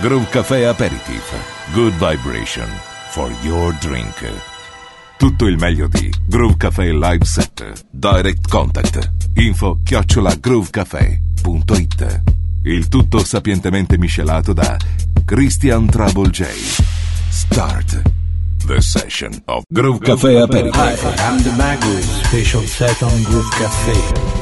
Groove Café Aperitif. Good vibration for your drink. Tutto il meglio di Groove Café Live Set. Direct contact. Info chiocciola groovecafé.it. Il tutto sapientemente miscelato da Christian Trouble J. Start the session of Groove Café Aperitif. Hi, I'm the Magus. Special set on Groove Cafe.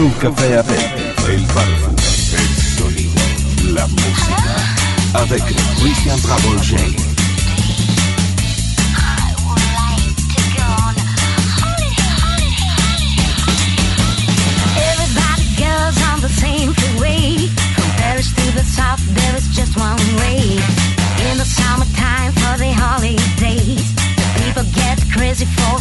Brew Café Aperitif, el parfum, el sonido, la música, avec Christian Travolger. There is just one way in the summertime for the holidays. People get crazy for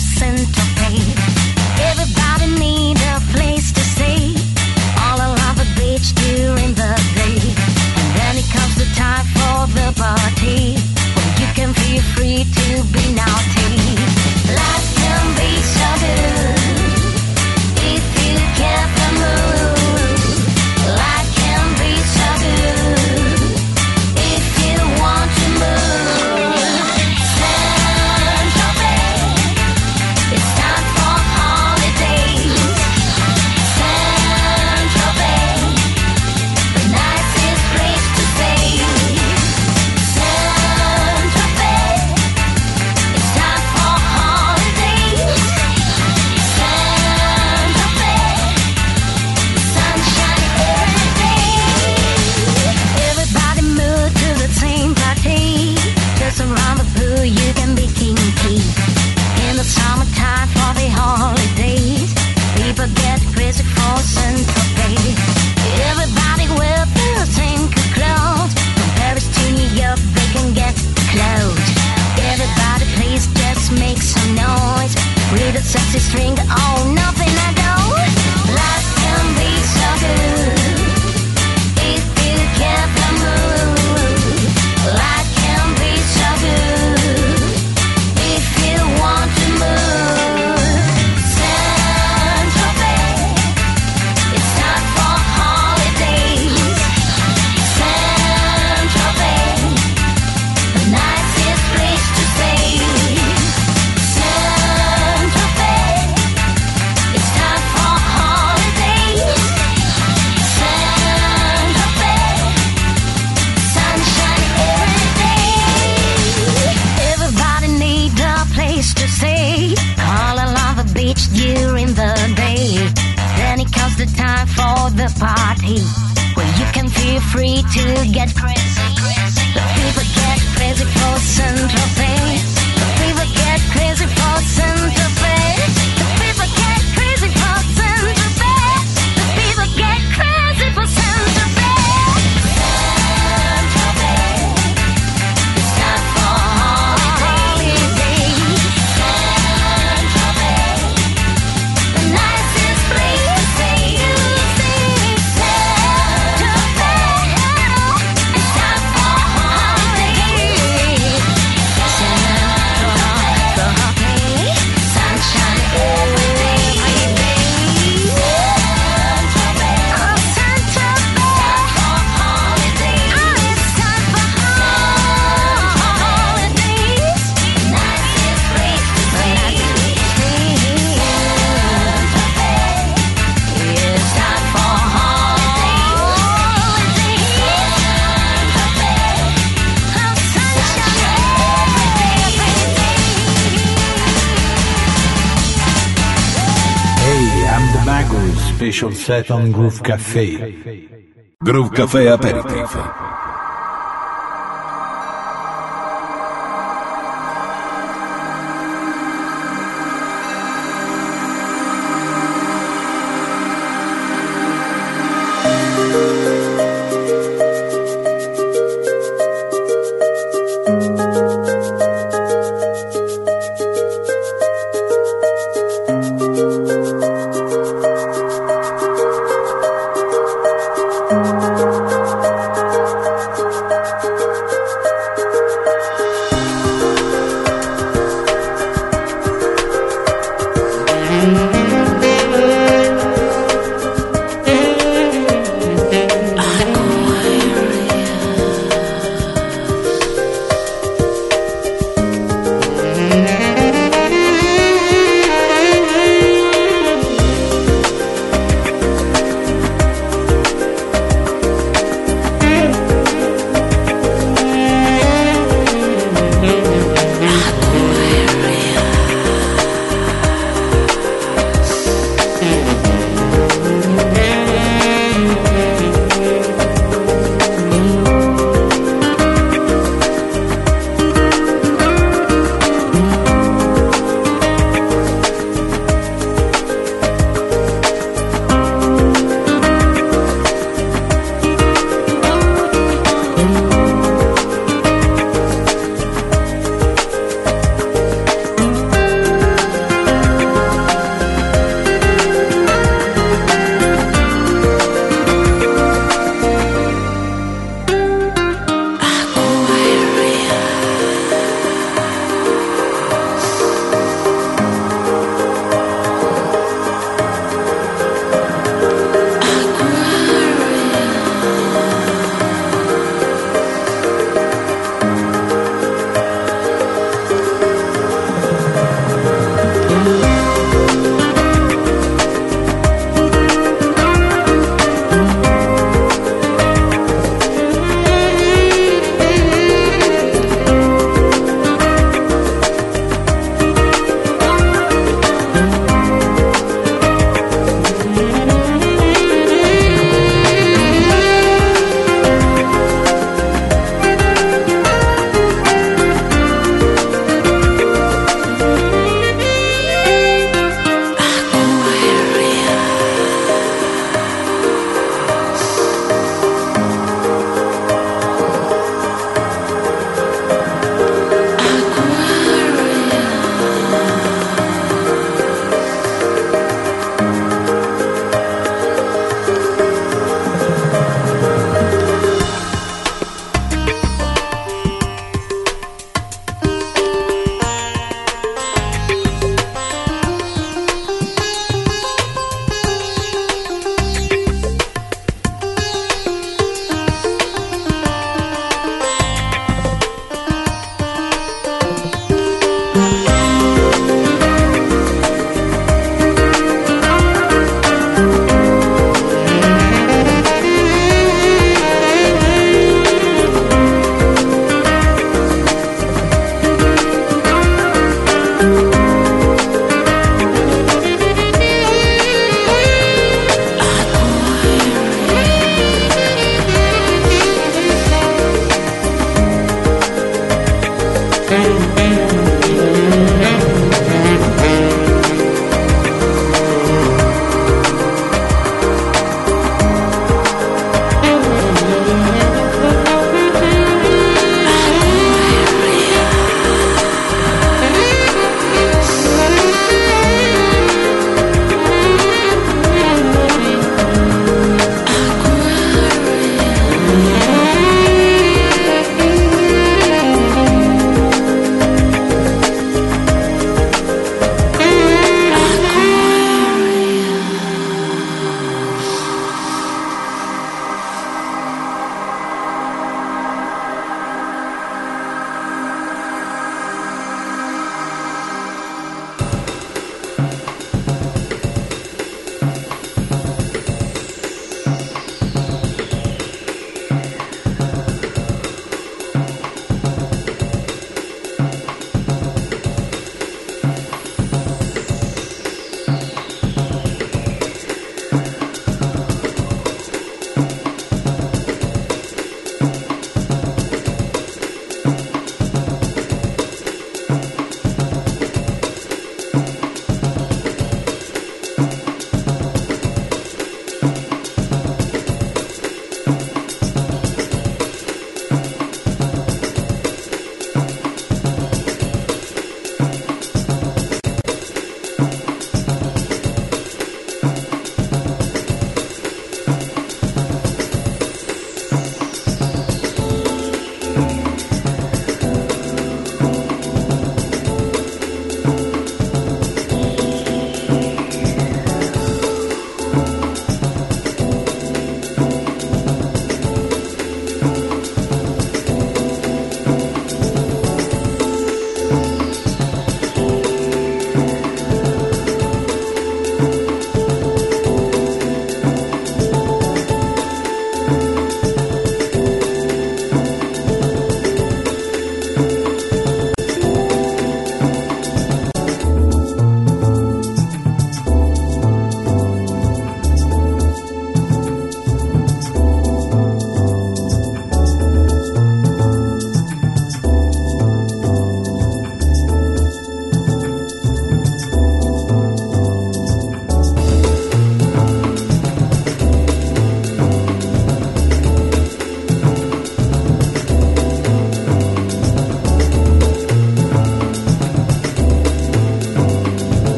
Generation Set on Groove Café. Groove Café Aperitif.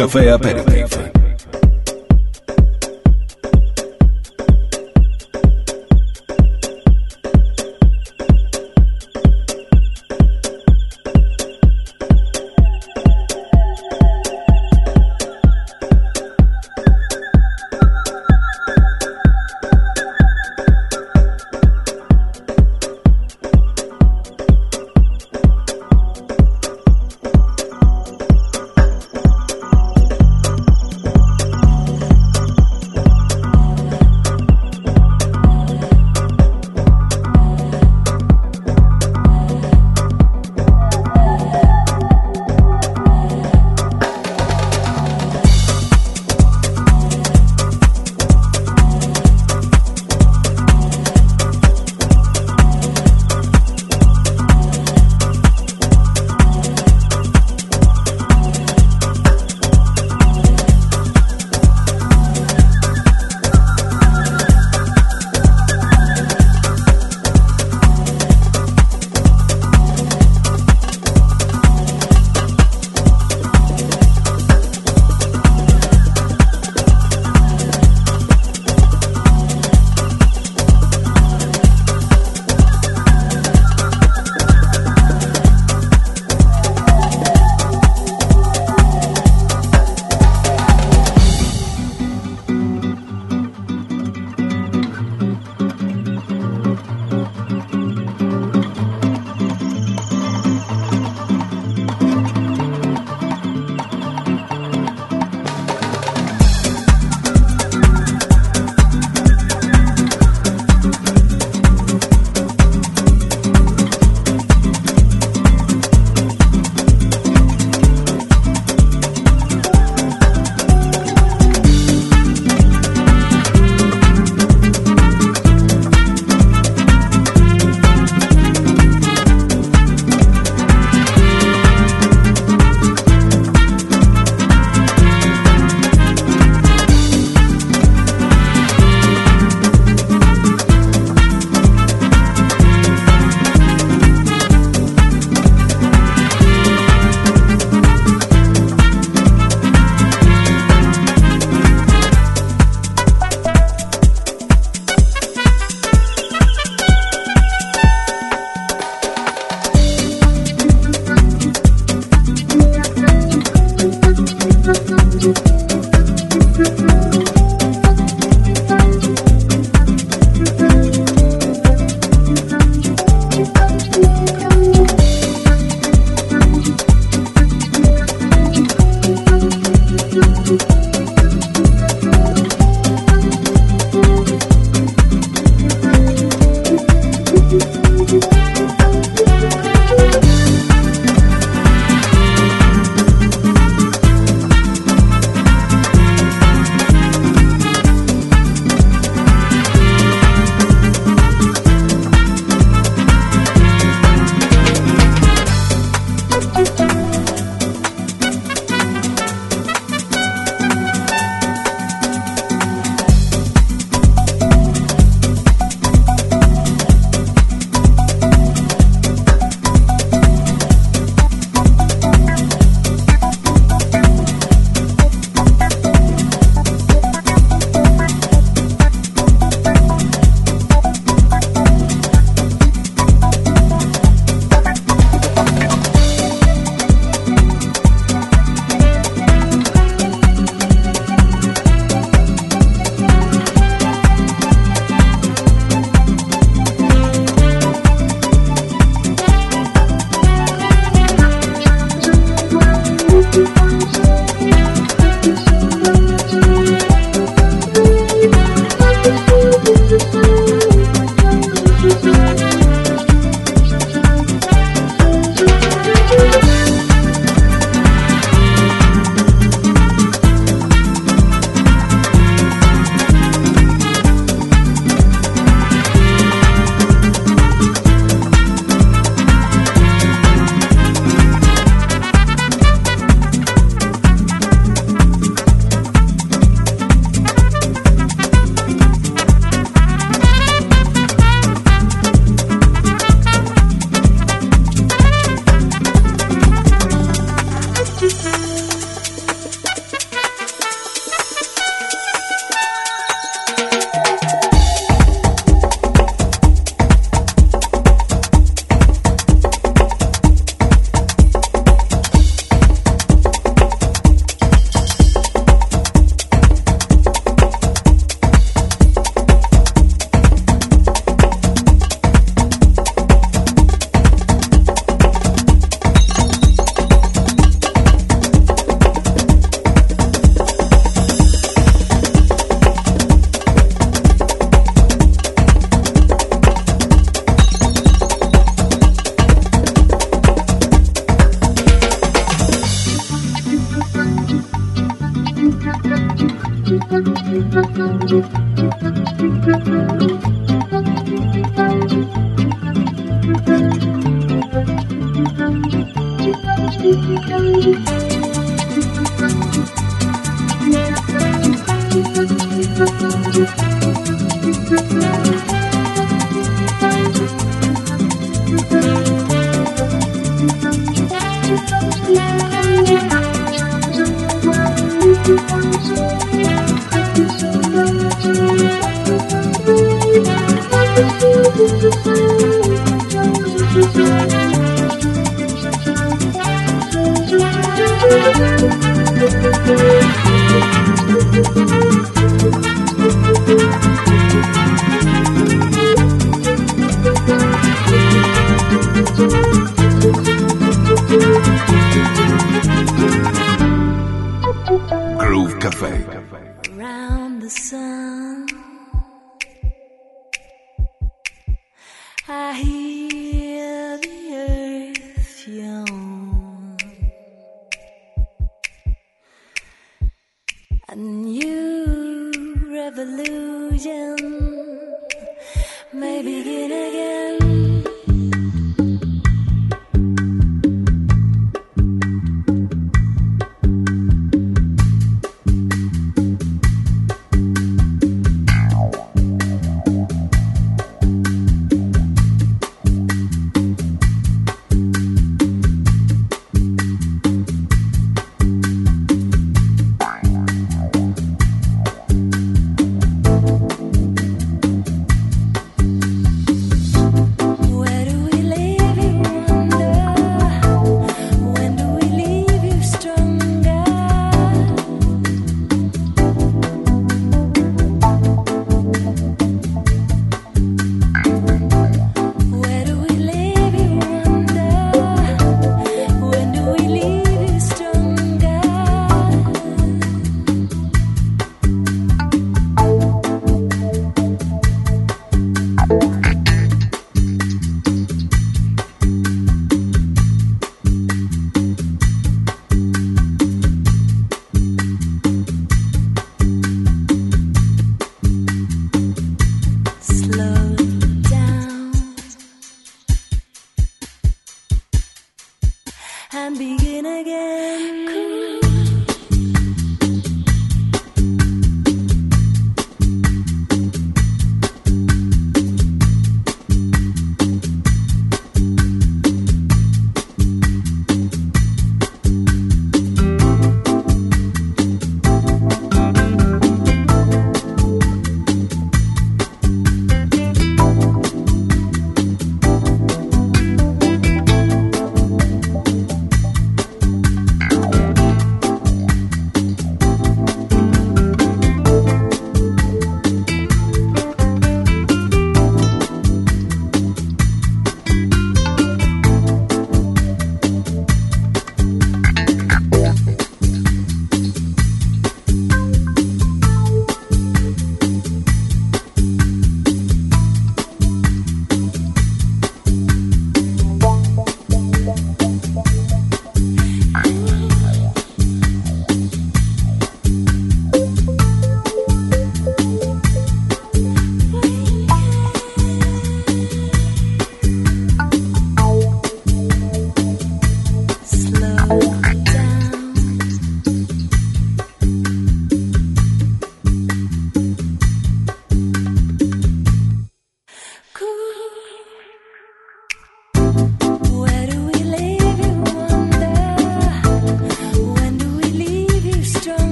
Café Aperitivo.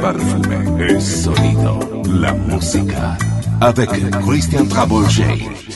Perfume, el sonido, la música. Avec Christian Trabolger.